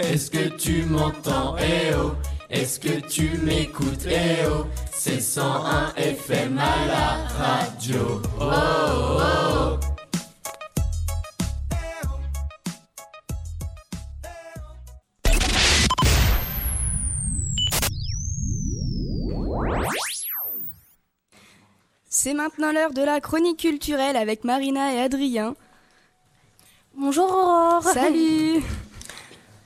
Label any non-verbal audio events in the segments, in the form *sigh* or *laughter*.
Est-ce que tu m'entends? Eh oh Est-ce que tu m'écoutes? Eh oh C'est 101 FM à la radio. Oh oh oh C'est maintenant l'heure de la chronique culturelle avec Marina et Adrien. Bonjour Aurore. Salut. *laughs*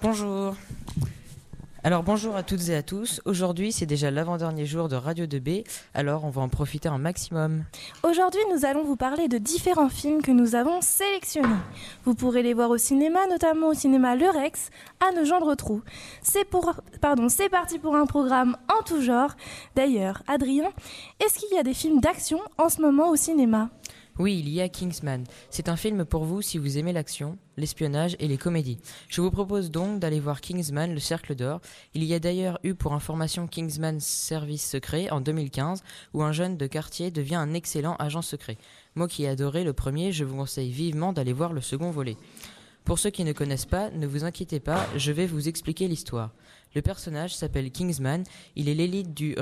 Bonjour. Alors bonjour à toutes et à tous. Aujourd'hui c'est déjà l'avant-dernier jour de Radio 2B, alors on va en profiter un maximum. Aujourd'hui nous allons vous parler de différents films que nous avons sélectionnés. Vous pourrez les voir au cinéma, notamment au cinéma Le Rex à Nogent-le-Rotrou. C'est pour, pardon, c'est parti pour un programme en tout genre. D'ailleurs, Adrien, est-ce qu'il y a des films d'action en ce moment au cinéma? Oui, il y a Kingsman. C'est un film pour vous si vous aimez l'action, l'espionnage et les comédies. Je vous propose donc d'aller voir Kingsman, le Cercle d'Or. Il y a d'ailleurs eu pour information Kingsman Service Secret en 2015, où un jeune de quartier devient un excellent agent secret. Moi qui ai adoré le premier, je vous conseille vivement d'aller voir le second volet. Pour ceux qui ne connaissent pas, ne vous inquiétez pas, je vais vous expliquer l'histoire. Le personnage s'appelle Kingsman, il est l'élite du,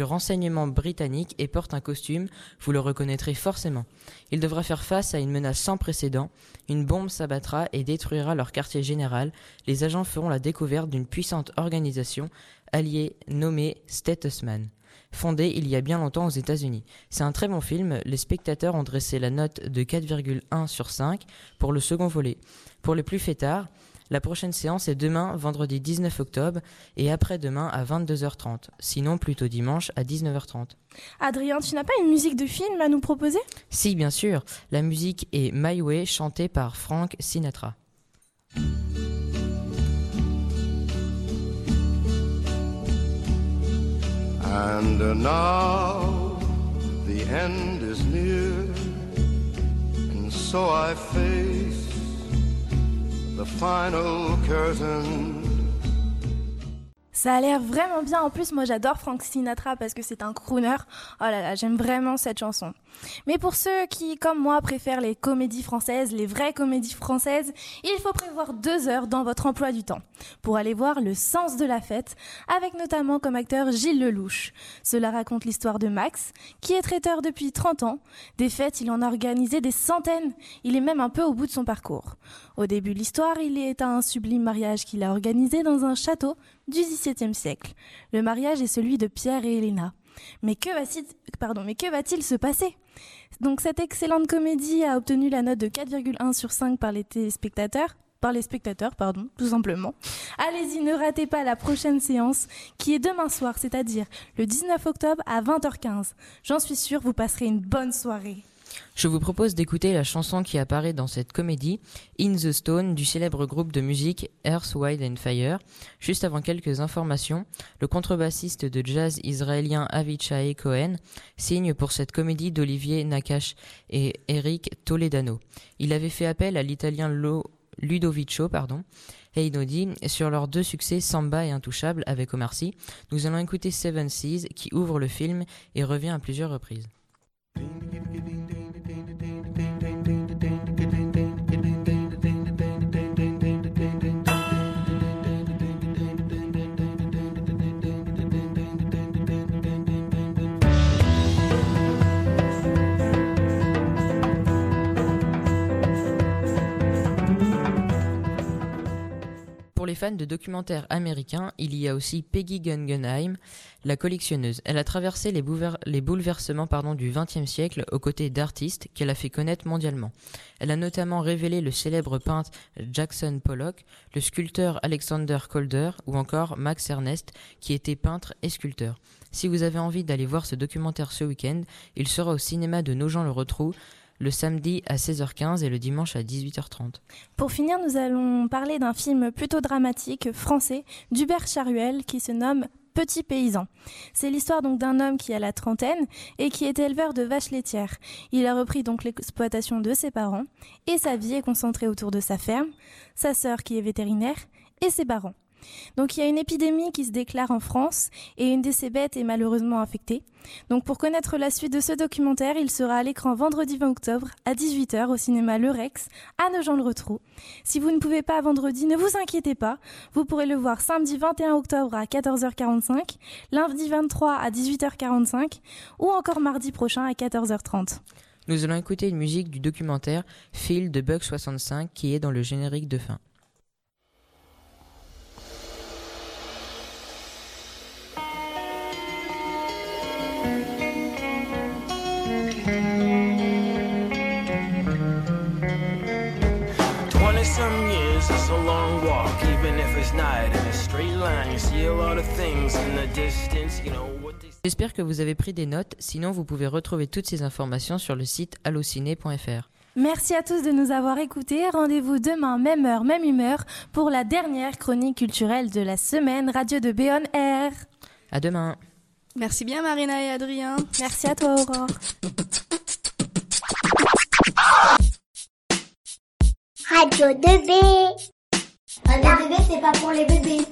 renseignement britannique et porte un costume, vous le reconnaîtrez forcément. Il devra faire face à une menace sans précédent, une bombe s'abattra et détruira leur quartier général, les agents feront la découverte d'une puissante organisation alliée nommée Statesman fondée il y a bien longtemps aux États-Unis. C'est un très bon film, les spectateurs ont dressé la note de 4,1 sur 5 pour le second volet. Pour les plus fêtards, la prochaine séance est demain, vendredi 19 octobre, et après-demain à 22h30, sinon plutôt dimanche à 19h30. Adrien, tu n'as pas une musique de film à nous proposer? Si, bien sûr, la musique est My Way, chantée par Frank Sinatra. And now the end is near, and so I face the final curtain. Ça a l'air vraiment bien. En plus, moi j'adore Frank Sinatra parce que c'est un crooner. Oh là là, j'aime vraiment cette chanson. Mais pour ceux qui, comme moi, préfèrent les comédies françaises, les vraies comédies françaises, il faut prévoir deux heures dans votre emploi du temps pour aller voir Le sens de la fête, avec notamment comme acteur Gilles Lelouch. Cela raconte l'histoire de Max, qui est traiteur depuis 30 ans. Des fêtes, il en a organisé des centaines. Il est même un peu au bout de son parcours. Au début de l'histoire, il est à un sublime mariage qu'il a organisé dans un château du XVIIe siècle. Le mariage est celui de Pierre et Helena. Mais que va-t-il se passer? Donc cette excellente comédie a obtenu la note de 4,1 sur 5 par les téléspectateurs par les spectateurs, pardon, tout simplement. Allez-y, ne ratez pas la prochaine séance qui est demain soir, c'est-à-dire le 19 octobre à 20h15. J'en suis sûre, vous passerez une bonne soirée. Je vous propose d'écouter la chanson qui apparaît dans cette comédie, In the Stone, du célèbre groupe de musique Earth, Wild and Fire. Juste avant quelques informations, le contrebassiste de jazz israélien Avichai Cohen signe pour cette comédie d'Olivier Nakache et Eric Toledano. Il avait fait appel à l'italien Ludovico, pardon, Einaudi sur leurs deux succès Samba et Intouchable avec Omar Sy. Nous allons écouter Seven Seas qui ouvre le film et revient à plusieurs reprises. Pour les fans de documentaires américains, il y a aussi Peggy Guggenheim, la collectionneuse. Elle a traversé les, boulever- les bouleversements du XXe siècle aux côtés d'artistes qu'elle a fait connaître mondialement. Elle a notamment révélé le célèbre peintre Jackson Pollock, le sculpteur Alexander Calder ou encore Max Ernest, qui était peintre et sculpteur. Si vous avez envie d'aller voir ce documentaire ce week-end, il sera au cinéma de Nogent-le-Rotrou le samedi à 16h15 et le dimanche à 18h30. Pour finir, nous allons parler d'un film plutôt dramatique français d'Hubert Charuel qui se nomme Petit paysan. C'est l'histoire donc d'un homme qui a la trentaine et qui est éleveur de vaches laitières. Il a repris donc l'exploitation de ses parents et sa vie est concentrée autour de sa ferme, sa sœur qui est vétérinaire et ses parents. Donc il y a une épidémie qui se déclare en France et une de ces bêtes est malheureusement infectée. Donc pour connaître la suite de ce documentaire, il sera à l'écran vendredi 20 octobre à 18h au cinéma Le Rex à Nogent-le-Rotrou. Si vous ne pouvez pas vendredi, ne vous inquiétez pas, vous pourrez le voir samedi 21 octobre à 14h45, lundi 23 à 18h45 ou encore mardi prochain à 14h30. Nous allons écouter une musique du documentaire Phil de Bug 65 qui est dans le générique de fin. Some years, it's a long walk, even if it's not in a straight line. You see a lot of things in the distance, you know what they J'espère que vous avez pris des notes, sinon vous pouvez retrouver toutes ces informations sur le site allociné.fr. Merci à tous de nous avoir écoutés. Rendez-vous demain, même heure, même humeur, pour la dernière chronique culturelle de la semaine Radio de Béon Air. À demain. Merci bien Marina et Adrien. Merci à toi Aurore. Radio 2B. Radio 2B, c'est pas pour les bébés.